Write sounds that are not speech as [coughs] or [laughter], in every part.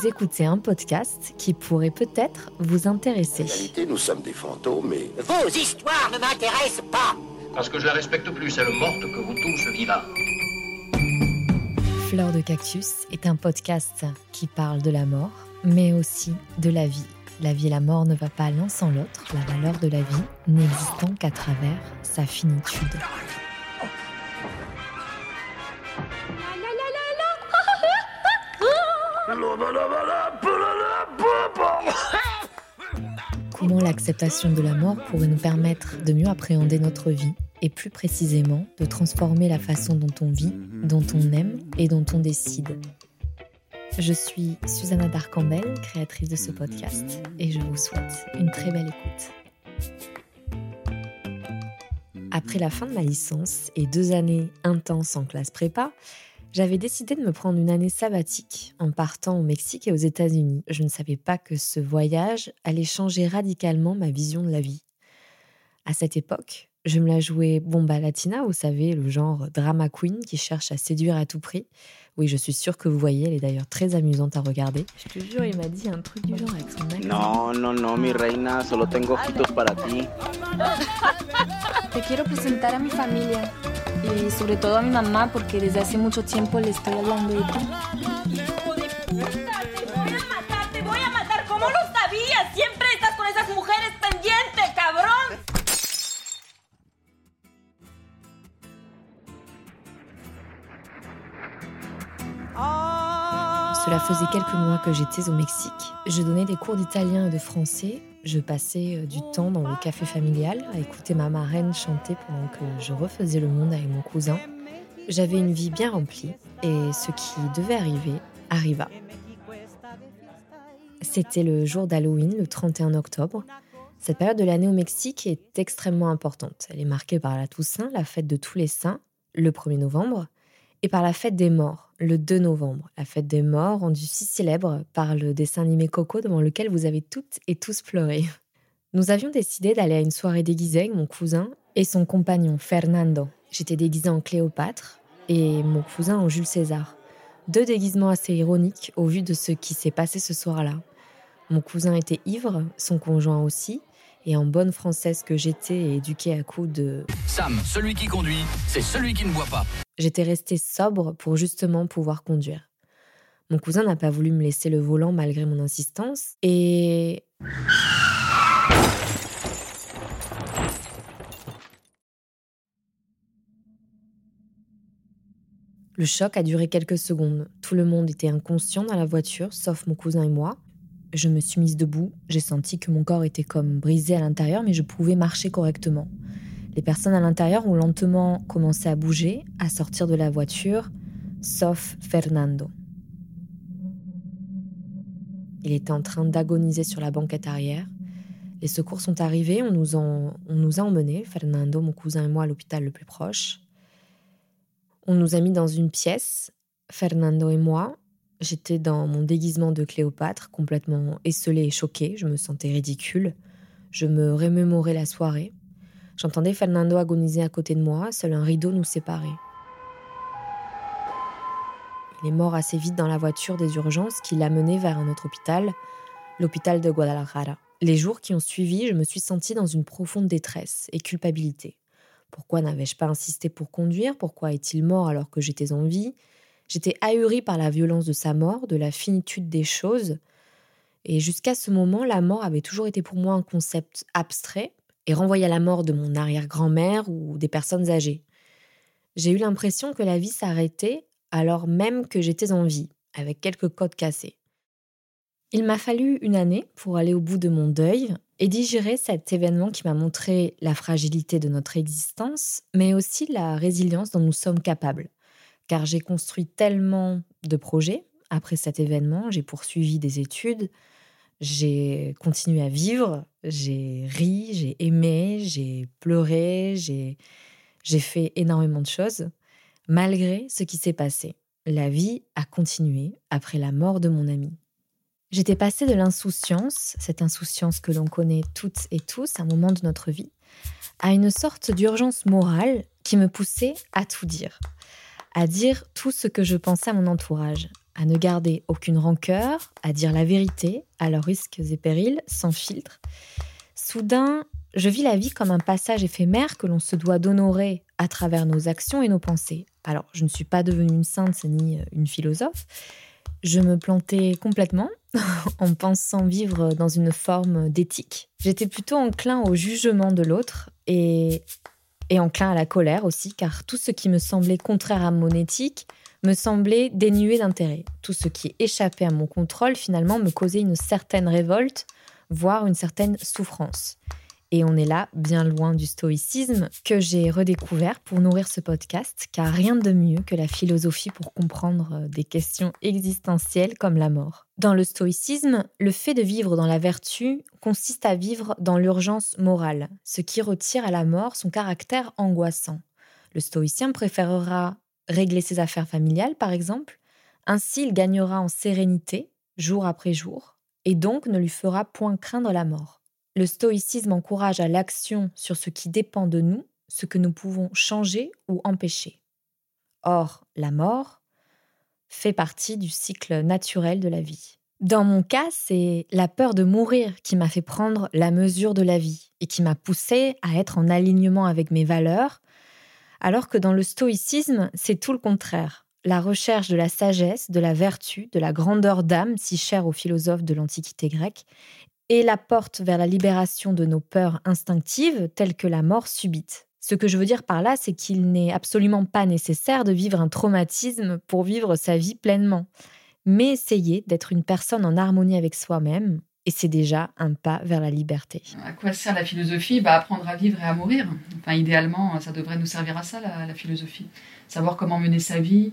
Vous écoutez un podcast qui pourrait peut-être vous intéresser. En réalité, nous sommes des fantômes et Vos histoires ne m'intéressent pas. Parce que je la respecte plus, elle morte, que vous tous vivants. Fleur de Cactus est un podcast qui parle de la mort, mais aussi de la vie. La vie et la mort ne va pas l'un sans l'autre, la valeur de la vie n'existant qu'à travers sa finitude. Comment l'acceptation de la mort pourrait nous permettre de mieux appréhender notre vie et plus précisément de transformer la façon dont on vit, dont on aime et dont on décide. Je suis Susanna Darcambel, créatrice de ce podcast, et je vous souhaite une très belle écoute. Après la fin de ma licence et deux années intenses en classe prépa, j'avais décidé de me prendre une année sabbatique en partant au Mexique et aux États-Unis. Je ne savais pas que ce voyage allait changer radicalement ma vision de la vie. À cette époque, je me la jouais bomba latina, vous savez, le genre drama queen qui cherche à séduire à tout prix. Oui, je suis sûre que vous voyez, elle est d'ailleurs très amusante à regarder. Je te jure, il m'a dit un truc du genre avec son mec. No, no, no, mi reina, solo tengo ojitos para ti. Te quiero presentar a mi familia y sobre todo a mi mamá porque desde hace mucho tiempo le estoy hablando de ti. Cela faisait quelques mois que j'étais au Mexique. Je donnais des cours d'italien et de français. Je passais euh, du temps dans le café familial à écouter ma marraine chanter pendant que je refaisais le monde avec mon cousin. J'avais une vie bien remplie et ce qui devait arriver arriva. C'était le jour d'Halloween, le 31 octobre. Cette période de l'année au Mexique est extrêmement importante. Elle est marquée par la Toussaint, la fête de tous les saints, le 1er novembre, et par la fête des morts, le 2 novembre. La fête des morts, rendue si célèbre par le dessin animé Coco devant lequel vous avez toutes et tous pleuré. Nous avions décidé d'aller à une soirée déguisée avec mon cousin et son compagnon Fernando. J'étais déguisée en Cléopâtre et mon cousin en Jules César. Deux déguisements assez ironiques au vu de ce qui s'est passé ce soir-là. Mon cousin était ivre, son conjoint aussi, et en bonne française que j'étais éduquée à coups de Sam, celui qui conduit, c'est celui qui ne boit pas. J'étais restée sobre pour justement pouvoir conduire. Mon cousin n'a pas voulu me laisser le volant malgré mon insistance et... Le choc a duré quelques secondes. Tout le monde était inconscient dans la voiture, sauf mon cousin et moi. Je me suis mise debout, j'ai senti que mon corps était comme brisé à l'intérieur, mais je pouvais marcher correctement. Les personnes à l'intérieur ont lentement commencé à bouger, à sortir de la voiture, sauf Fernando. Il était en train d'agoniser sur la banquette arrière. Les secours sont arrivés, on nous, a emmenés, Fernando, mon cousin et moi, à l'hôpital le plus proche. On nous a mis dans une pièce, Fernando et moi. J'étais dans mon déguisement de Cléopâtre, complètement esselée et choquée. Je me sentais ridicule. Je me remémorais la soirée. J'entendais Fernando agoniser à côté de moi, seul un rideau nous séparait. Il est mort assez vite dans la voiture des urgences qui l'a mené vers un autre hôpital, l'hôpital de Guadalajara. Les jours qui ont suivi, je me suis sentie dans une profonde détresse et culpabilité. Pourquoi n'avais-je pas insisté pour conduire? Pourquoi est-il mort alors que j'étais en vie? J'étais ahurie par la violence de sa mort, de la finitude des choses. Et jusqu'à ce moment, la mort avait toujours été pour moi un concept abstrait et renvoyé à la mort de mon arrière-grand-mère ou des personnes âgées. J'ai eu l'impression que la vie s'arrêtait alors même que j'étais en vie, avec quelques codes cassés. Il m'a fallu une année pour aller au bout de mon deuil et digérer cet événement qui m'a montré la fragilité de notre existence, mais aussi la résilience dont nous sommes capables. Car j'ai construit tellement de projets après cet événement, j'ai poursuivi des études, j'ai continué à vivre, j'ai ri, j'ai aimé, j'ai pleuré, j'ai fait énormément de choses. Malgré ce qui s'est passé, la vie a continué après la mort de mon ami. J'étais passée de l'insouciance, cette insouciance que l'on connaît toutes et tous à un moment de notre vie, à une sorte d'urgence morale qui me poussait à tout dire, à dire tout ce que je pensais à mon entourage, à ne garder aucune rancœur, à dire la vérité, à leurs risques et périls, sans filtre. Soudain, je vis la vie comme un passage éphémère que l'on se doit d'honorer à travers nos actions et nos pensées. Alors, je ne suis pas devenue une sainte ni une philosophe. Je me plantais complètement [laughs] en pensant vivre dans une forme d'éthique. J'étais plutôt enclin au jugement de l'autre et, et enclin à la colère aussi, car tout ce qui me semblait contraire à mon éthique me semblait dénué d'intérêt. Tout ce qui échappait à mon contrôle finalement me causait une certaine révolte, voire une certaine souffrance. Et on est là, bien loin du stoïcisme, que j'ai redécouvert pour nourrir ce podcast, car rien de mieux que la philosophie pour comprendre euh, des questions existentielles comme la mort. Dans le stoïcisme, le fait de vivre dans la vertu consiste à vivre dans l'urgence morale, ce qui retire à la mort son caractère angoissant. Le stoïcien préférera régler ses affaires familiales, par exemple, ainsi il gagnera en sérénité, jour après jour, et donc ne lui fera point craindre la mort. Le stoïcisme encourage à l'action sur ce qui dépend de nous, ce que nous pouvons changer ou empêcher. Or, la mort fait partie du cycle naturel de la vie. Dans mon cas, c'est la peur de mourir qui m'a fait prendre la mesure de la vie et qui m'a poussé à être en alignement avec mes valeurs, alors que dans le stoïcisme, c'est tout le contraire. La recherche de la sagesse, de la vertu, de la grandeur d'âme, si chère aux philosophes de l'Antiquité grecque, et la porte vers la libération de nos peurs instinctives telles que la mort subite. Ce que je veux dire par là, c'est qu'il n'est absolument pas nécessaire de vivre un traumatisme pour vivre sa vie pleinement, mais essayer d'être une personne en harmonie avec soi-même, et c'est déjà un pas vers la liberté. À quoi sert la philosophie? Bah, Apprendre à vivre et à mourir. Enfin, idéalement, ça devrait nous servir à ça, la, philosophie. Savoir comment mener sa vie,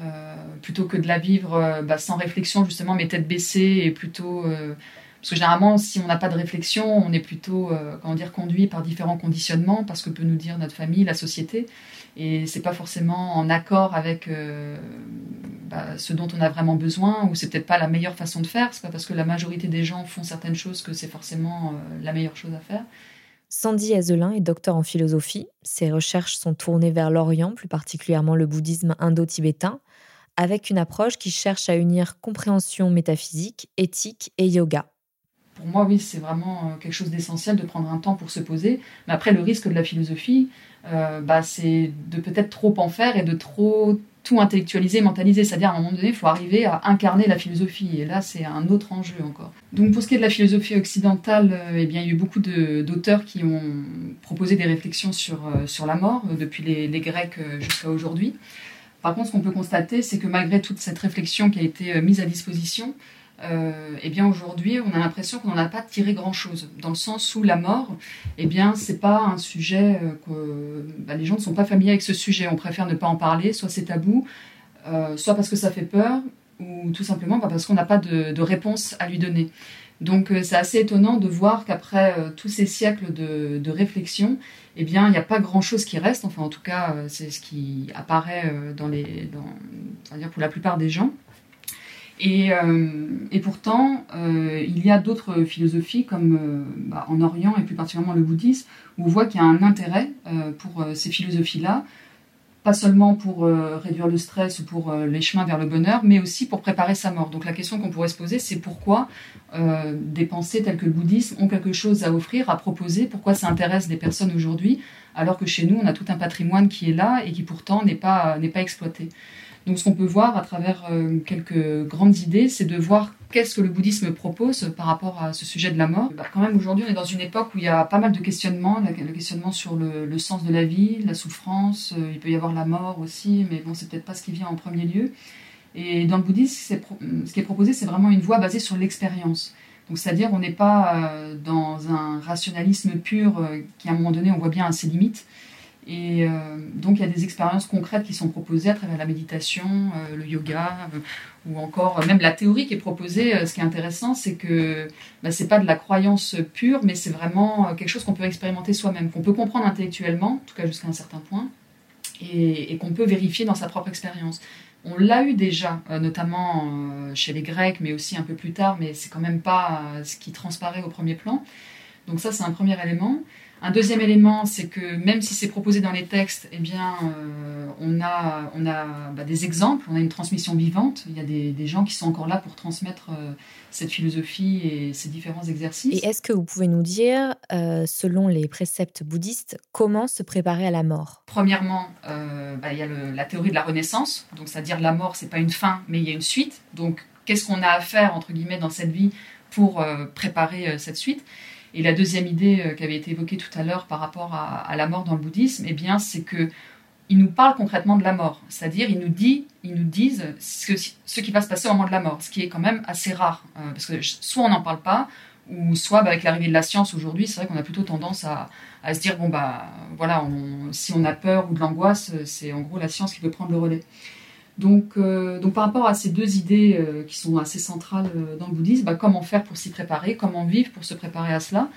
euh, plutôt que de la vivre euh, bah, sans réflexion, justement, mais tête baissée et plutôt... Euh, parce que généralement, si on n'a pas de réflexion, on est plutôt euh, comment dire, conduit par différents conditionnements, parce que peut nous dire notre famille, la société. Et c'est pas forcément en accord avec euh, bah, ce dont on a vraiment besoin, ou c'est peut-être pas la meilleure façon de faire. Pas parce que la majorité des gens font certaines choses que c'est forcément euh, la meilleure chose à faire. Sandy Azelin est docteur en philosophie. Ses recherches sont tournées vers l'Orient, plus particulièrement le bouddhisme indo-tibétain, avec une approche qui cherche à unir compréhension métaphysique, éthique et yoga pour moi, oui, c'est vraiment euh, quelque chose d'essentiel de prendre un temps pour se poser. Mais après, le risque de la philosophie, euh, bah, c'est de peut-être trop en faire et de trop tout intellectualiser, mentaliser. C'est-à-dire, à un moment donné, il faut arriver à incarner la philosophie. Et là, c'est un autre enjeu encore. Donc, pour ce qui est de la philosophie occidentale, euh, eh bien, il y a eu beaucoup d'auteurs qui ont proposé des réflexions sur, sur la mort, depuis les, les Grecs jusqu'à aujourd'hui. Par contre, ce qu'on peut constater, c'est que malgré toute cette réflexion qui a été mise à disposition, euh, eh bien aujourd'hui, on a l'impression qu'on n'en a pas tiré grand-chose, dans le sens où la mort, eh bien, c'est pas un sujet euh, que bah, les gens ne sont pas familiers avec ce sujet. On préfère ne pas en parler, soit c'est tabou, euh, soit parce que ça fait peur, ou tout simplement parce qu'on n'a pas de, réponse à lui donner. Donc c'est assez étonnant de voir qu'après tous ces siècles de, réflexion, eh bien, il n'y a pas grand-chose qui reste. Enfin, en tout cas, c'est ce qui apparaît dans les, dans, pour la plupart des gens. Et, euh, et pourtant, euh, il y a d'autres philosophies, comme euh, bah, en Orient et plus particulièrement le bouddhisme, où on voit qu'il y a un intérêt pour ces philosophies-là, pas seulement pour réduire le stress ou pour les chemins vers le bonheur, mais aussi pour préparer sa mort. Donc la question qu'on pourrait se poser, c'est pourquoi des pensées telles que le bouddhisme ont quelque chose à offrir, à proposer, pourquoi ça intéresse des personnes aujourd'hui, alors que chez nous, on a tout un patrimoine qui est là et qui pourtant n'est pas, n'est pas exploité? Donc ce qu'on peut voir à travers euh, quelques grandes idées, c'est de voir qu'est-ce que le bouddhisme propose par rapport à ce sujet de la mort. Bah, quand même, aujourd'hui, on est dans une époque où il y a pas mal de questionnements, le questionnement sur le, sens de la vie, la souffrance, euh, il peut y avoir la mort aussi, mais bon, c'est peut-être pas ce qui vient en premier lieu. Et dans le bouddhisme, ce qui est proposé, c'est vraiment une voie basée sur l'expérience. Donc, c'est-à-dire, on n'est pas euh, dans un rationalisme pur qui, à un moment donné, on voit bien à ses limites. Et euh, donc il y a des expériences concrètes qui sont proposées à travers la méditation, euh, le yoga, euh, ou encore même la théorie qui est proposée. ce qui est intéressant, c'est que bah, c'est pas de la croyance pure, mais c'est vraiment quelque chose qu'on peut expérimenter soi-même, qu'on peut comprendre intellectuellement, en tout cas jusqu'à un certain point, et, et qu'on peut vérifier dans sa propre expérience. On l'a eu déjà, notamment chez les Grecs, mais aussi un peu plus tard, mais c'est quand même pas ce qui transparaît au premier plan. Donc ça, c'est un premier élément. Un deuxième élément, c'est que même si c'est proposé dans les textes, eh bien, euh, on a on a bah, des exemples, on a une transmission vivante. Il y a des, des gens qui sont encore là pour transmettre euh, cette philosophie et ces différents exercices. Et est-ce que vous pouvez nous dire, euh, selon les préceptes bouddhistes, comment se préparer à la mort? Premièrement, bah, il y a le- la théorie de la renaissance, donc c'est-à-dire la mort, c'est pas une fin, mais il y a une suite. Donc, qu'est-ce qu'on a à faire entre guillemets dans cette vie pour préparer cette suite? Et la deuxième idée euh, qui avait été évoquée tout à l'heure par rapport à, la mort dans le bouddhisme, eh bien, c'est que il nous parle concrètement de la mort, c'est-à-dire il nous dit, ils nous disent ce, ce qui va se passer au moment de la mort, ce qui est quand même assez rare, euh, parce que soit on n'en parle pas, ou soit bah, avec l'arrivée de la science aujourd'hui, c'est vrai qu'on a plutôt tendance à, se dire bon bah voilà, si on a peur ou de l'angoisse, c'est en gros la science qui peut prendre le relais. Donc, euh, donc par rapport à ces deux idées euh, qui sont assez centrales euh, dans le bouddhisme, bah, comment faire pour s'y préparer, comment vivre pour se préparer à cela?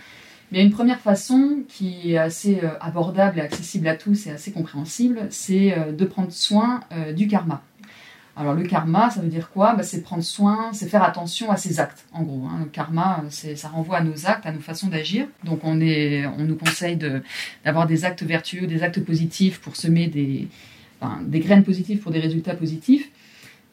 Il y a une première façon qui est assez abordable et accessible à tous et assez compréhensible, c'est de prendre soin du karma. Alors le karma, ça veut dire quoi? Bah, C'est prendre soin, c'est faire attention à ses actes, en gros. hein. Le karma, ça renvoie à nos actes, à nos façons d'agir. Donc on, est, on nous conseille d'avoir des actes vertueux, des actes positifs pour semer des, des graines positives pour des résultats positifs.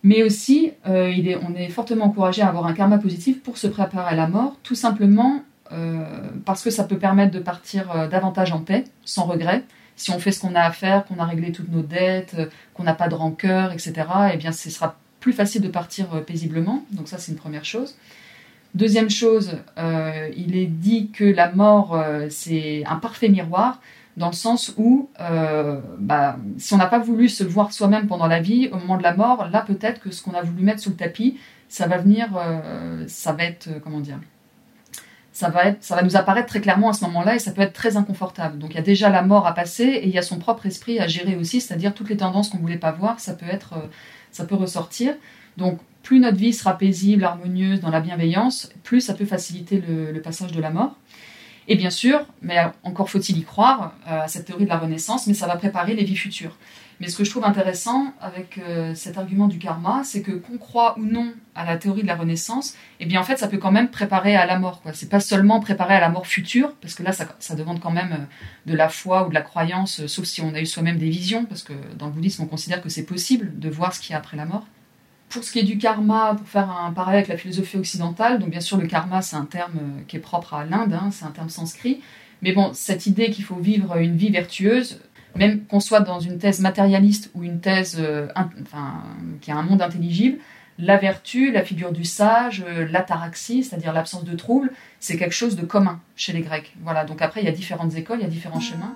Mais aussi, euh, on est fortement encouragé à avoir un karma positif pour se préparer à la mort, tout simplement euh, parce que ça peut permettre de partir euh, davantage en paix, sans regret. Si on fait ce qu'on a à faire, qu'on a réglé toutes nos dettes, qu'on n'a pas de rancœur, etc., eh bien, ce sera plus facile de partir paisiblement. Donc ça, c'est une première chose. Deuxième chose, il est dit que la mort, c'est un parfait miroir, dans le sens où, euh, bah, si on n'a pas voulu se voir soi-même pendant la vie, au moment de la mort, là peut-être que ce qu'on a voulu mettre sous le tapis, ça va venir, euh, ça va être, euh, comment dire, ça va, être, ça va nous apparaître très clairement à ce moment-là et ça peut être très inconfortable. Donc il y a déjà la mort à passer et il y a son propre esprit à gérer aussi, c'est-à-dire toutes les tendances qu'on voulait pas voir, ça peut être, ça peut ressortir. Donc plus notre vie sera paisible, harmonieuse, dans la bienveillance, plus ça peut faciliter le passage de la mort. Et bien sûr, mais encore faut-il y croire euh, à cette théorie de la Renaissance, mais ça va préparer les vies futures. Mais ce que je trouve intéressant avec euh, cet argument du karma, c'est que qu'on croit ou non à la théorie de la Renaissance, eh bien en fait ça peut quand même préparer à la mort. Quoi. C'est pas seulement préparer à la mort future, parce que là ça, ça demande quand même euh, de la foi ou de la croyance, sauf si on a eu soi-même des visions, parce que dans le bouddhisme on considère que c'est possible de voir ce qu'il y a après la mort. Pour ce qui est du karma, pour faire un parallèle avec la philosophie occidentale, donc bien sûr le karma c'est un terme euh, qui est propre à l'Inde, hein, c'est un terme sanskrit, mais bon, cette idée qu'il faut vivre une vie vertueuse, même qu'on soit dans une thèse matérialiste ou une thèse euh, in- enfin, qui a un monde intelligible, la vertu, la figure du sage, euh, l'ataraxie, c'est-à-dire l'absence de trouble, c'est quelque chose de commun chez les Grecs. Voilà, donc après il y a différentes écoles, il y a différents chemins.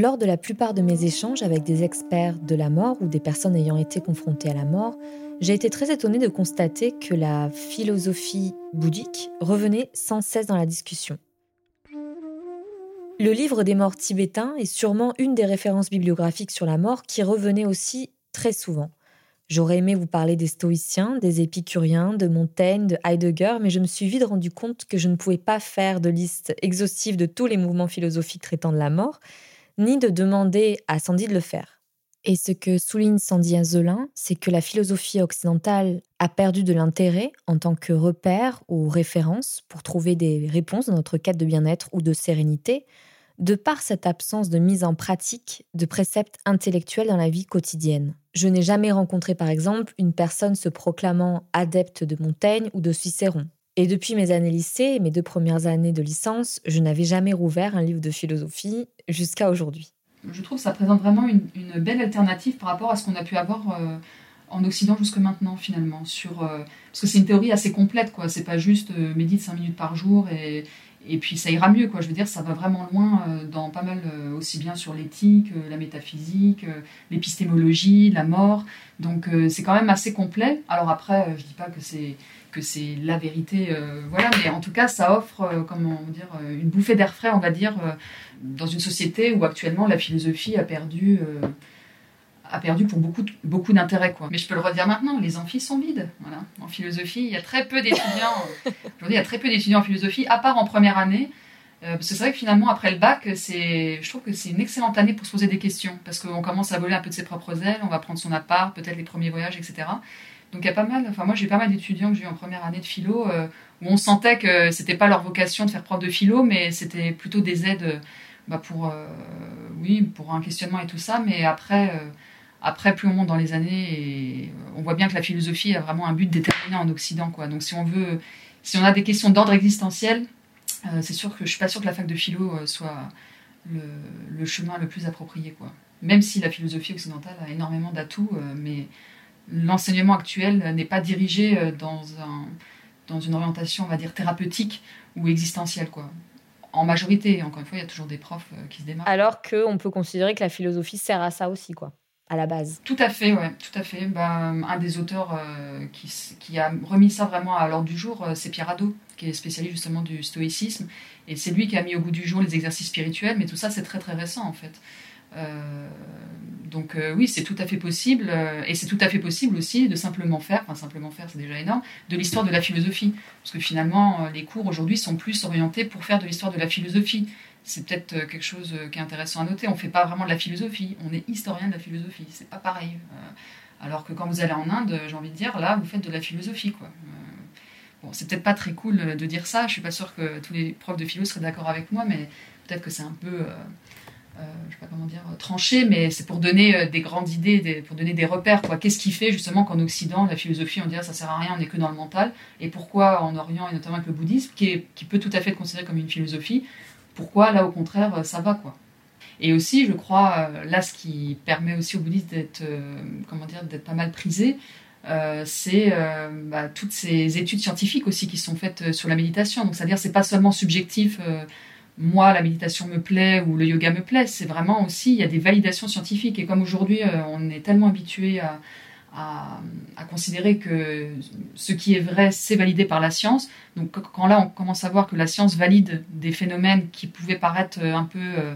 Lors de la plupart de mes échanges avec des experts de la mort ou des personnes ayant été confrontées à la mort, j'ai été très étonnée de constater que la philosophie bouddhique revenait sans cesse dans la discussion. Le livre des morts tibétains est sûrement une des références bibliographiques sur la mort qui revenait aussi très souvent. J'aurais aimé vous parler des stoïciens, des épicuriens, de Montaigne, de Heidegger, mais je me suis vite rendu compte que je ne pouvais pas faire de liste exhaustive de tous les mouvements philosophiques traitant de la mort, ni de demander à Sandy de le faire. Et ce que souligne Sandy Azelin, c'est que la philosophie occidentale a perdu de l'intérêt en tant que repère ou référence pour trouver des réponses dans notre quête de bien-être ou de sérénité, de par cette absence de mise en pratique de préceptes intellectuels dans la vie quotidienne. Je n'ai jamais rencontré par exemple une personne se proclamant adepte de Montaigne ou de Cicéron. Et depuis mes années lycée mes deux premières années de licence, je n'avais jamais rouvert un livre de philosophie jusqu'à aujourd'hui. Je trouve que ça présente vraiment une, belle alternative par rapport à ce qu'on a pu avoir euh, en Occident jusque maintenant finalement. Euh, parce que c'est une théorie assez complète, quoi. C'est pas juste euh, médite 5 minutes par jour et, et puis ça ira mieux, quoi. Je veux dire, ça va vraiment loin dans pas mal, aussi bien sur l'éthique, la métaphysique, l'épistémologie, la mort. Donc c'est quand même assez complet. Alors après, je dis pas que c'est c'est la vérité, euh, voilà, mais en tout cas, ça offre, euh, comment dire, euh, une bouffée d'air frais, on va dire, dans une société où actuellement la philosophie a perdu, a perdu pour beaucoup, beaucoup d'intérêt, quoi. Mais je peux le redire maintenant, les amphis sont vides, voilà. En philosophie, il y a très peu d'étudiants. Aujourd'hui, il y a très peu d'étudiants en philosophie, à part en première année. Parce c'est vrai que finalement, après le bac, c'est, je trouve que c'est une excellente année pour se poser des questions, parce qu'on commence à voler un peu de ses propres ailes, on va prendre son appart, peut-être les premiers voyages, etc. Donc il y a pas mal, enfin moi j'ai pas mal d'étudiants que j'ai eu en première année de philo, euh, où on sentait que c'était pas leur vocation de faire prof de philo, mais c'était plutôt des aides bah, pour, oui, pour un questionnement et tout ça. Mais après, après, plus on monte dans les années, et on voit bien que la philosophie a vraiment un but déterminé en Occident. Quoi. Donc si on veut, si on a des questions d'ordre existentiel, c'est sûr que je suis pas sûr que la fac de philo soit le, le, chemin le plus approprié. Quoi. Même si la philosophie occidentale a énormément d'atouts, mais l'enseignement actuel n'est pas dirigé euh, dans, un, dans une orientation, on va dire, thérapeutique ou existentielle, quoi. En majorité, encore une fois, il y a toujours des profs euh, qui se démarquent. Alors qu'on peut considérer que la philosophie sert à ça aussi, quoi, à la base. Tout à fait, ouais, tout à fait. Bah, un des auteurs euh, qui, qui, a remis ça vraiment à l'ordre du jour, c'est Pierre Hadot, qui est spécialiste justement du stoïcisme. Et c'est lui qui a mis au bout du jour les exercices spirituels, mais tout ça, c'est très très récent, en fait. Euh, donc euh, oui, c'est tout à fait possible, euh, et c'est tout à fait possible aussi de simplement faire, enfin simplement faire, c'est déjà énorme, de l'histoire de la philosophie, parce que finalement les cours aujourd'hui sont plus orientés pour faire de l'histoire de la philosophie. C'est peut-être quelque chose qui est intéressant à noter. On ne fait pas vraiment de la philosophie, on est historien de la philosophie. C'est pas pareil. alors que quand vous allez en Inde, j'ai envie de dire, là, vous faites de la philosophie, quoi. Bon, c'est peut-être pas très cool de dire ça. Je suis pas sûre que tous les profs de philo seraient d'accord avec moi, mais peut-être que c'est un peu je sais pas comment dire, tranché, mais c'est pour donner euh, des grandes idées, pour donner des repères. Qu'est-ce qui fait justement qu'en Occident, la philosophie, on dirait ça sert à rien, on n'est que dans le mental, et pourquoi en Orient, et notamment avec le bouddhisme, qui, peut tout à fait être considéré comme une philosophie, pourquoi là au contraire, ça va. Et aussi, je crois, euh, là, ce qui permet aussi au bouddhisme d'être, comment dire, d'être pas mal prisé, c'est bah, toutes ces études scientifiques aussi qui sont faites sur la méditation. Donc, c'est-à-dire, c'est pas seulement subjectif moi, la méditation me plaît ou le yoga me plaît. C'est vraiment aussi, il y a des validations scientifiques. Et comme aujourd'hui, euh, on est tellement habitué à, considérer que ce qui est vrai, c'est validé par la science. Donc quand là, on commence à voir que la science valide des phénomènes qui pouvaient paraître un peu euh,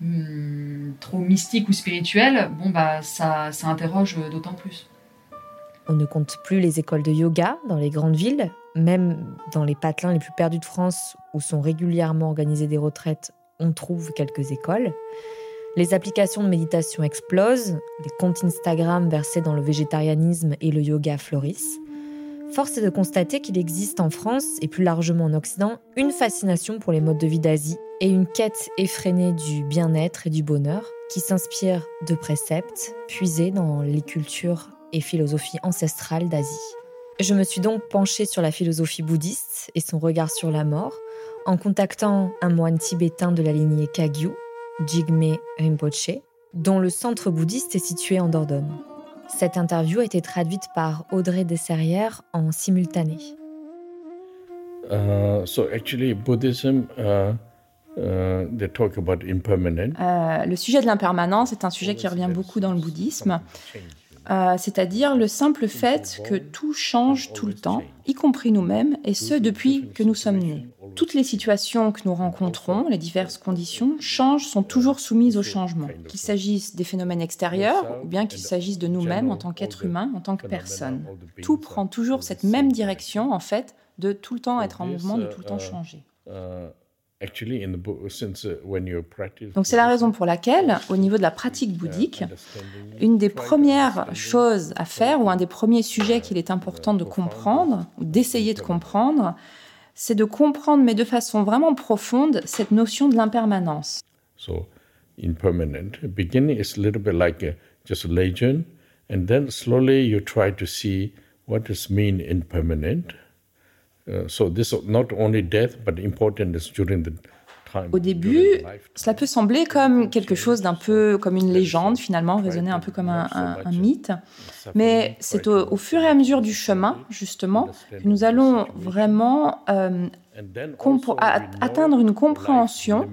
hmm, trop mystiques ou spirituels, bon, bah, ça, ça interroge d'autant plus. On ne compte plus les écoles de yoga dans les grandes villes, même dans les patelins les plus perdus de France où sont régulièrement organisées des retraites, on trouve quelques écoles. Les applications de méditation explosent, les comptes Instagram versés dans le végétarianisme et le yoga florissent. Force est de constater qu'il existe en France et plus largement en Occident une fascination pour les modes de vie d'Asie et une quête effrénée du bien-être et du bonheur qui s'inspire de préceptes puisés dans les cultures et philosophies ancestrales d'Asie. Je me suis donc penchée sur la philosophie bouddhiste et son regard sur la mort en contactant un moine tibétain de la lignée Kagyu, Jigme Rinpoche, dont le centre bouddhiste est situé en Dordogne. Cette interview a été traduite par Audrey Desserrières en simultané. Uh, so actually, Buddhism, uh, uh, they talk about impermanent. Euh, le sujet de l'impermanence est un sujet qui revient beaucoup dans le bouddhisme. Euh, c'est-à-dire le simple fait que tout change tout le temps, y compris nous-mêmes, et ce depuis que nous sommes nés. Toutes les situations que nous rencontrons, les diverses conditions, changent, sont toujours soumises au changement, qu'il s'agisse des phénomènes extérieurs ou bien qu'il s'agisse de nous-mêmes en tant qu'être humain, en tant que personne. Tout prend toujours cette même direction, en fait, de tout le temps être en mouvement, de tout le temps changer. Donc c'est la raison pour laquelle, au niveau de la pratique bouddhique, une des premières choses à faire, ou un des premiers sujets qu'il est important de comprendre, ou d'essayer de comprendre, c'est de comprendre, mais de façon vraiment profonde, cette notion de l'impermanence. So, impermanent. Beginning is a little bit like a, just a legend, and then slowly you try to see what does mean impermanent. So this not only death, but important is during the au début, cela peut sembler comme quelque chose d'un peu comme une légende, finalement, résonner un peu comme un, un, mythe. Mais c'est au, fur et à mesure du chemin, justement, que nous allons vraiment euh, atteindre une compréhension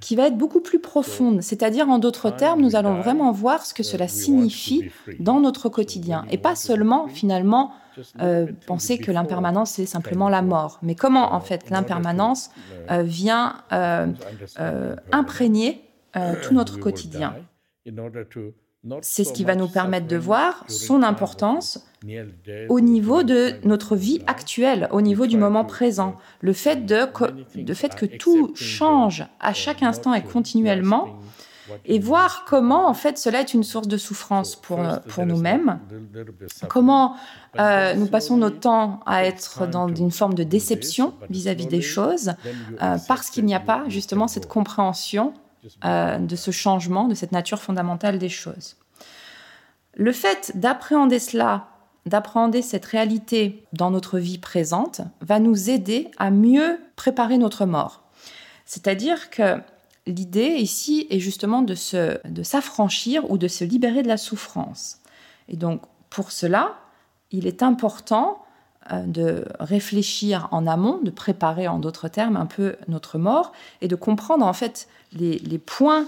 qui va être beaucoup plus profonde. C'est-à-dire, en d'autres termes, nous allons vraiment voir ce que cela signifie dans notre quotidien. Et pas seulement, finalement, euh, penser que l'impermanence, c'est simplement la mort. Mais comment, en fait, l'impermanence euh, vient euh, imprégner tout [coughs] notre quotidien? C'est ce qui va nous permettre de voir son importance au niveau de notre vie actuelle, au niveau du moment présent. Le fait, de, fait que tout change à chaque instant et continuellement, et voir comment en fait cela est une source de souffrance pour, pour nous-mêmes, comment euh, nous passons notre temps à être dans une forme de déception vis-à-vis des choses, euh, parce qu'il n'y a pas justement cette compréhension euh, de ce changement, de cette nature fondamentale des choses. Le fait d'appréhender cela, d'appréhender cette réalité dans notre vie présente, va nous aider à mieux préparer notre mort. C'est-à-dire que l'idée ici est justement de, de s'affranchir ou de se libérer de la souffrance. Et donc, pour cela, il est important de réfléchir en amont, de préparer en d'autres termes un peu notre mort et de comprendre en fait les, points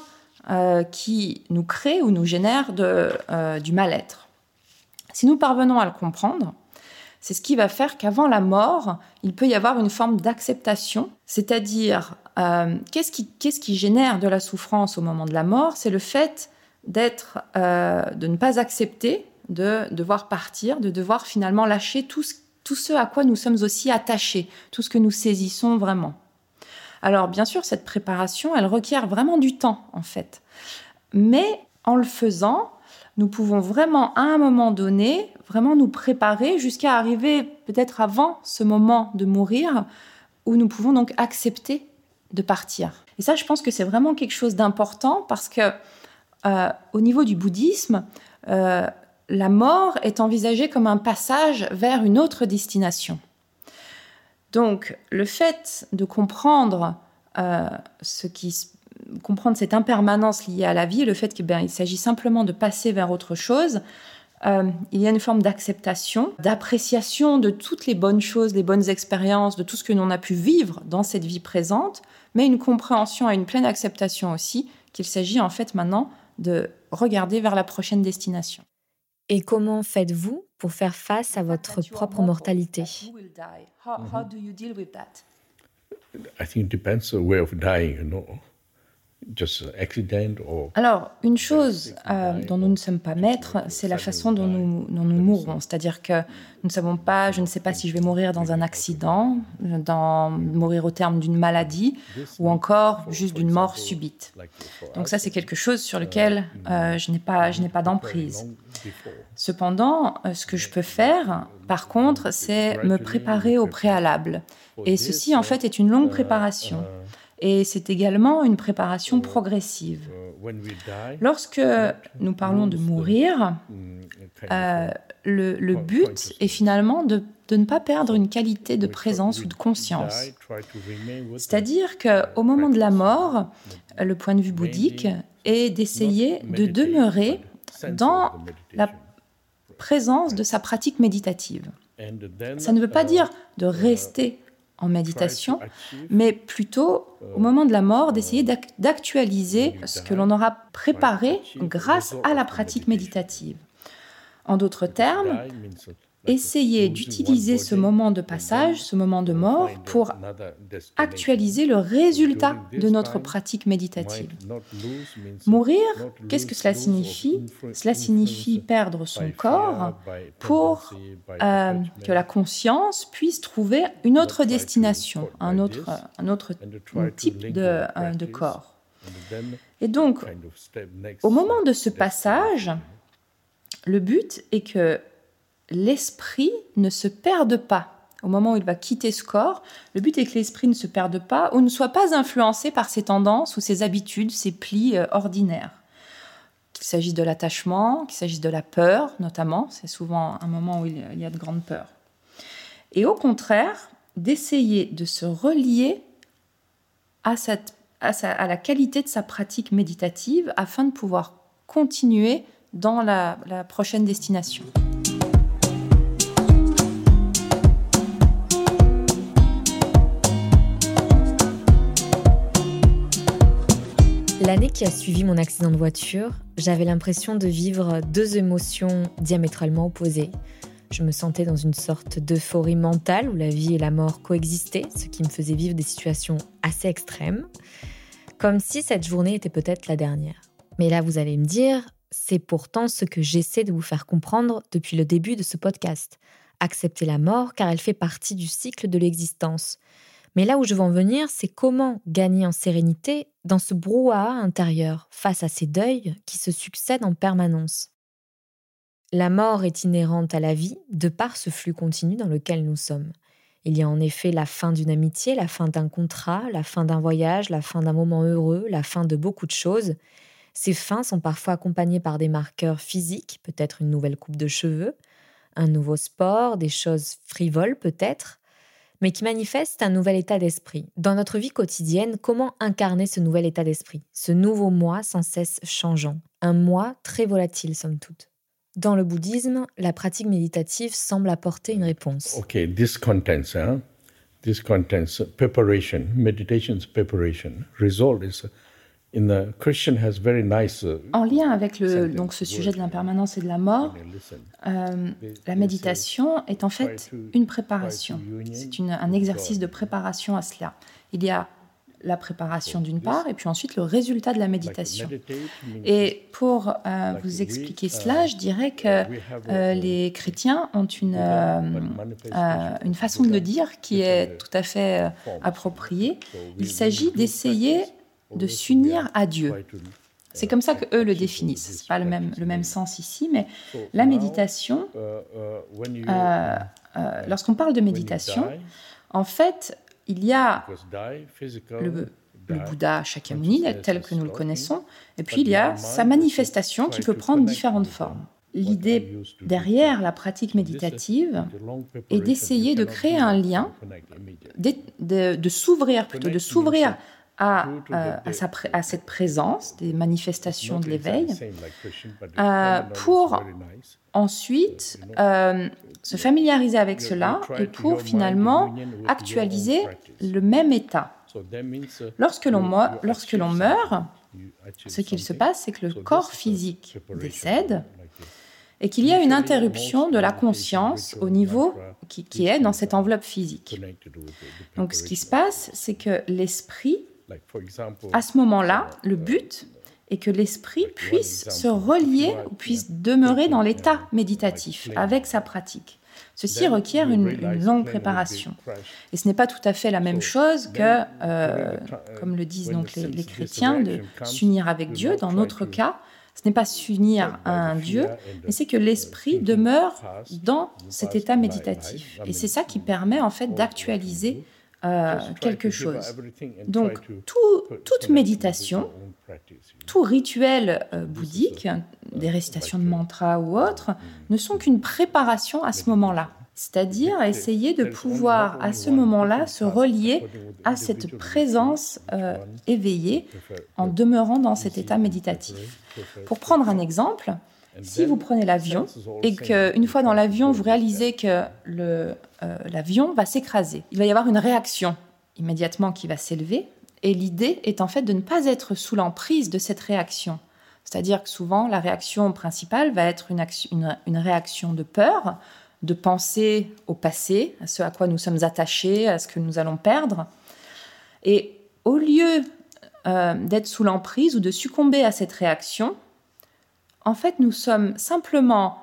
euh, qui nous créent ou nous génèrent euh, du mal-être. Si nous parvenons à le comprendre, c'est ce qui va faire qu'avant la mort, il peut y avoir une forme d'acceptation, c'est-à-dire euh, qu'est-ce qui, qui, génère de la souffrance au moment de la mort? C'est le fait d'être, euh, de ne pas accepter de devoir partir, de devoir finalement lâcher tout ce, tout ce à quoi nous sommes aussi attachés, tout ce que nous saisissons vraiment. Alors bien sûr, cette préparation, elle requiert vraiment du temps en fait. Mais en le faisant, nous pouvons vraiment à un moment donné vraiment nous préparer jusqu'à arriver peut-être avant ce moment de mourir où nous pouvons donc accepter de partir. Et ça, je pense que c'est vraiment quelque chose d'important parce que euh, au niveau du bouddhisme, euh, la mort est envisagée comme un passage vers une autre destination. Donc, le fait de comprendre euh, ce qui cette impermanence liée à la vie, le fait qu'il ben, s'agit simplement de passer vers autre chose, euh, il y a une forme d'acceptation, d'appréciation de toutes les bonnes choses, les bonnes expériences, de tout ce que l'on a pu vivre dans cette vie présente, mais une compréhension et une pleine acceptation aussi qu'il s'agit en fait maintenant de regarder vers la prochaine destination. Et comment faites-vous pour faire face à votre propre mortalité? I think Alors, une chose euh, dont nous ne sommes pas maîtres, c'est la façon dont nous, nous mourrons. C'est-à-dire que nous ne savons pas, je ne sais pas si je vais mourir dans un accident, dans, mourir au terme d'une maladie, ou encore juste d'une mort subite. Donc ça, c'est quelque chose sur lequel euh, je n'ai pas, je n'ai pas d'emprise. Cependant, euh, ce que je peux faire, par contre, c'est me préparer au préalable. Et ceci, en fait, est une longue préparation. Et c'est également une préparation progressive. Lorsque nous parlons de mourir, euh, le, but est finalement de, ne pas perdre une qualité de présence ou de conscience. C'est-à-dire qu'au moment de la mort, le point de vue bouddhique est d'essayer de demeurer dans la présence de sa pratique méditative. Ça ne veut pas dire de rester en méditation, mais plutôt au moment de la mort d'essayer d'actualiser ce que l'on aura préparé grâce à la pratique méditative. En d'autres termes, essayer d'utiliser ce moment de passage, ce moment de mort, pour actualiser le résultat de notre pratique méditative. Mourir, qu'est-ce que cela signifie? Cela signifie perdre son corps pour euh, que la conscience puisse trouver une autre destination, un autre, un autre type de, euh, de corps. Et donc, au moment de ce passage, le but est que l'esprit ne se perde pas. Au moment où il va quitter ce corps, le but est que l'esprit ne se perde pas ou ne soit pas influencé par ses tendances ou ses habitudes, ses plis euh, ordinaires. Qu'il s'agisse de l'attachement, qu'il s'agisse de la peur notamment, c'est souvent un moment où il y a de grandes peurs. Et au contraire, d'essayer de se relier à, cette, à, la qualité de sa pratique méditative afin de pouvoir continuer dans la prochaine destination. L'année qui a suivi mon accident de voiture, j'avais l'impression de vivre deux émotions diamétralement opposées. Je me sentais dans une sorte d'euphorie mentale où la vie et la mort coexistaient, ce qui me faisait vivre des situations assez extrêmes, comme si cette journée était peut-être la dernière. Mais là, vous allez me dire, c'est pourtant ce que j'essaie de vous faire comprendre depuis le début de ce podcast. Accepter la mort car elle fait partie du cycle de l'existence. Mais là où je veux en venir, c'est comment gagner en sérénité dans ce brouhaha intérieur face à ces deuils qui se succèdent en permanence. La mort est inhérente à la vie de par ce flux continu dans lequel nous sommes. Il y a en effet la fin d'une amitié, la fin d'un contrat, la fin d'un voyage, la fin d'un moment heureux, la fin de beaucoup de choses. Ces fins sont parfois accompagnées par des marqueurs physiques, peut-être une nouvelle coupe de cheveux, un nouveau sport, des choses frivoles peut-être, mais qui manifestent un nouvel état d'esprit. Dans notre vie quotidienne, comment incarner ce nouvel état d'esprit, ce nouveau moi sans cesse changeant, un moi très volatile somme toute dans le bouddhisme, la pratique méditative semble apporter une réponse. Ok, this contains, hein? this contains preparation, meditation's preparation. Result is en lien avec le, donc ce sujet de l'impermanence et de la mort, euh, la méditation est en fait une préparation. C'est un exercice de préparation à cela. Il y a la préparation d'une part, et puis ensuite le résultat de la méditation. Et pour euh, vous expliquer cela, je dirais que euh, les chrétiens ont une, euh, une façon de le dire qui est tout à fait appropriée. Il s'agit d'essayer de s'unir à Dieu. C'est comme ça qu'eux le définissent. Ce n'est pas le même, le même sens ici, mais la méditation, lorsqu'on parle de méditation, en fait, il y a le, Bouddha Shakyamuni tel que nous le connaissons, et puis il y a sa manifestation qui peut prendre différentes formes. L'idée derrière la pratique méditative est d'essayer de créer un lien, de, s'ouvrir plutôt, de s'ouvrir à, euh, à, cette présence des manifestations de l'éveil euh, pour ensuite euh, se familiariser avec cela et pour finalement actualiser le même état. Lorsque l'on lorsque l'on meurt, ce qu'il se passe, c'est que le corps physique décède et qu'il y a une interruption de la conscience au niveau qui, qui est dans cette enveloppe physique. Donc ce qui se passe, c'est que l'esprit, à ce moment-là, le but, et que l'esprit puisse se relier ou puisse demeurer dans l'état méditatif avec sa pratique. Ceci requiert une, longue préparation. Et ce n'est pas tout à fait la même chose que, euh, comme le disent donc les, les chrétiens, de s'unir avec Dieu. Dans notre cas, ce n'est pas s'unir à un Dieu, mais c'est que l'esprit demeure dans cet état méditatif. Et c'est ça qui permet en fait d'actualiser euh, quelque chose. Donc, toute méditation, tout rituel euh, bouddhique, des récitations de mantras ou autres, ne sont qu'une préparation à ce moment-là. C'est-à-dire essayer de pouvoir à ce moment-là se relier à cette présence euh, éveillée en demeurant dans cet état méditatif. Pour prendre un exemple, si vous prenez l'avion et qu'une fois dans l'avion, vous réalisez que euh, l'avion va s'écraser, il va y avoir une réaction immédiatement qui va s'élever. Et l'idée est en fait de ne pas être sous l'emprise de cette réaction. C'est-à-dire que souvent, la réaction principale va être une, une, réaction de peur, de penser au passé, à ce à quoi nous sommes attachés, à ce que nous allons perdre. Et au lieu euh, d'être sous l'emprise ou de succomber à cette réaction, en fait, nous sommes simplement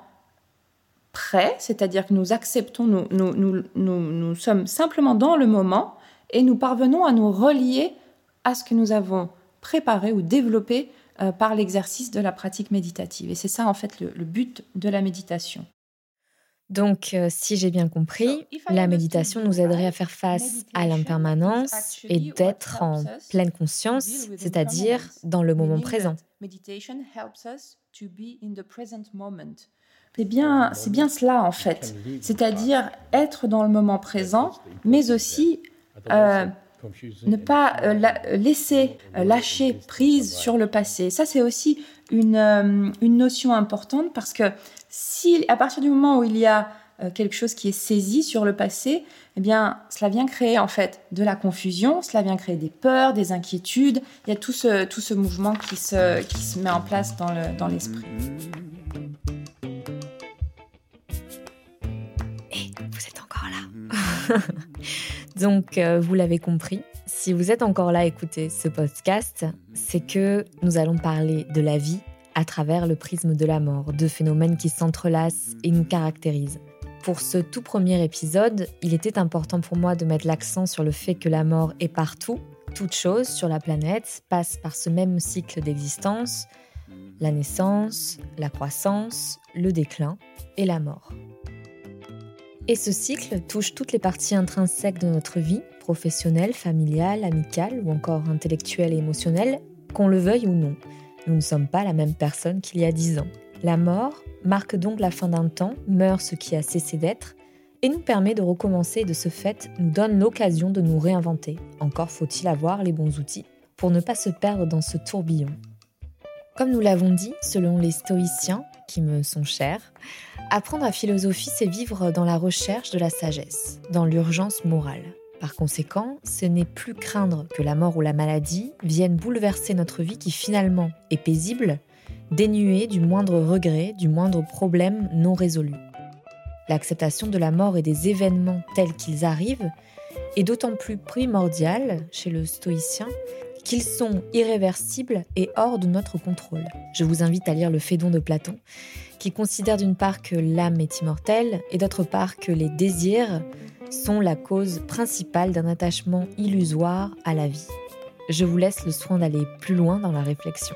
prêts, c'est-à-dire que nous acceptons, nous, nous, nous, sommes simplement dans le moment et nous parvenons à nous relier à ce que nous avons préparé ou développé euh, par l'exercice de la pratique méditative. Et c'est ça, en fait, le, but de la méditation. Donc, euh, si j'ai bien compris, la méditation nous aiderait à faire face à l'impermanence et d'être en pleine conscience, c'est-à-dire dans le moment présent. C'est bien, c'est bien cela en fait, c'est-à-dire être dans le moment présent, mais aussi euh, ne pas euh, laisser euh, lâcher prise sur le passé. Ça, c'est aussi une, une, notion importante parce que si à partir du moment où il y a quelque chose qui est saisi sur le passé, eh bien, cela vient créer en fait de la confusion, cela vient créer des peurs, des inquiétudes. Il y a tout ce, tout ce mouvement qui se, qui se met en place dans l'esprit. Et vous êtes encore là [laughs] Donc, euh, vous l'avez compris, si vous êtes encore là à écouter ce podcast, c'est que nous allons parler de la vie à travers le prisme de la mort, de phénomènes qui s'entrelacent et nous caractérisent. Pour ce tout premier épisode, il était important pour moi de mettre l'accent sur le fait que la mort est partout. Toute chose sur la planète passe par ce même cycle d'existence, la naissance, la croissance, le déclin et la mort. Et ce cycle touche toutes les parties intrinsèques de notre vie, professionnelle, familiale, amicale ou encore intellectuelle et émotionnelle, qu'on le veuille ou non. Nous ne sommes pas la même personne qu'il y a dix ans. La mort marque donc la fin d'un temps, meurt ce qui a cessé d'être, et nous permet de recommencer de ce fait nous donne l'occasion de nous réinventer. Encore faut-il avoir les bons outils pour ne pas se perdre dans ce tourbillon. Comme nous l'avons dit, selon les stoïciens, qui me sont chers, apprendre à philosophie, c'est vivre dans la recherche de la sagesse, dans l'urgence morale. Par conséquent, ce n'est plus craindre que la mort ou la maladie viennent bouleverser notre vie qui finalement est paisible, dénuée du moindre regret, du moindre problème non résolu. L'acceptation de la mort et des événements tels qu'ils arrivent est d'autant plus primordiale chez le stoïcien qu'ils sont irréversibles et hors de notre contrôle. Je vous invite à lire le Phédon de Platon, qui considère d'une part que l'âme est immortelle et d'autre part que les désirs sont la cause principale d'un attachement illusoire à la vie. Je vous laisse le soin d'aller plus loin dans la réflexion.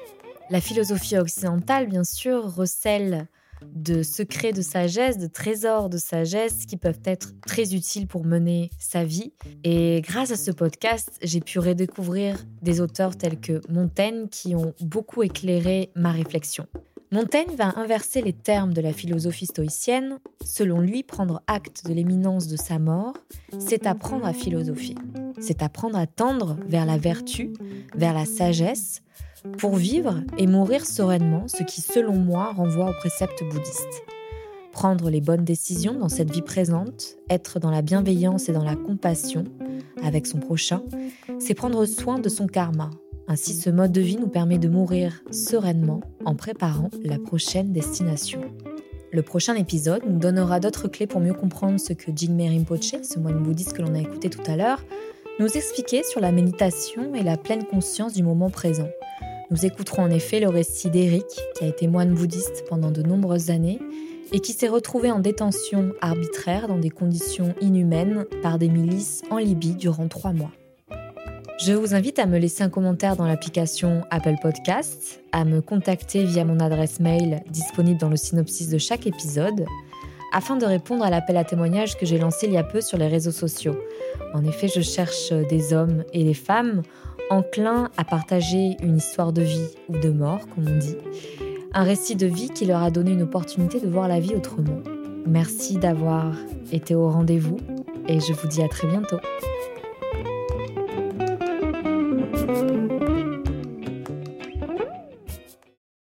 La philosophie occidentale, bien sûr, recèle de secrets de sagesse, de trésors de sagesse qui peuvent être très utiles pour mener sa vie. Et grâce à ce podcast, j'ai pu redécouvrir des auteurs tels que Montaigne qui ont beaucoup éclairé ma réflexion. Montaigne va inverser les termes de la philosophie stoïcienne. Selon lui, prendre acte de l'éminence de sa mort, c'est apprendre à philosopher. C'est apprendre à tendre vers la vertu, vers la sagesse, pour vivre et mourir sereinement, ce qui selon moi renvoie au précepte bouddhiste. Prendre les bonnes décisions dans cette vie présente, être dans la bienveillance et dans la compassion avec son prochain, c'est prendre soin de son karma. Ainsi, ce mode de vie nous permet de mourir sereinement en préparant la prochaine destination. Le prochain épisode nous donnera d'autres clés pour mieux comprendre ce que Jigme Rinpoche, ce moine bouddhiste que l'on a écouté tout à l'heure, nous expliquait sur la méditation et la pleine conscience du moment présent. Nous écouterons en effet le récit d'Éric, qui a été moine bouddhiste pendant de nombreuses années et qui s'est retrouvé en détention arbitraire dans des conditions inhumaines par des milices en Libye durant trois mois. Je vous invite à me laisser un commentaire dans l'application Apple Podcast, à me contacter via mon adresse mail disponible dans le synopsis de chaque épisode, afin de répondre à l'appel à témoignages que j'ai lancé il y a peu sur les réseaux sociaux. En effet, je cherche euh, des hommes et des femmes enclins à partager une histoire de vie ou de mort, comme on dit, un récit de vie qui leur a donné une opportunité de voir la vie autrement. Merci d'avoir été au rendez-vous et je vous dis à très bientôt.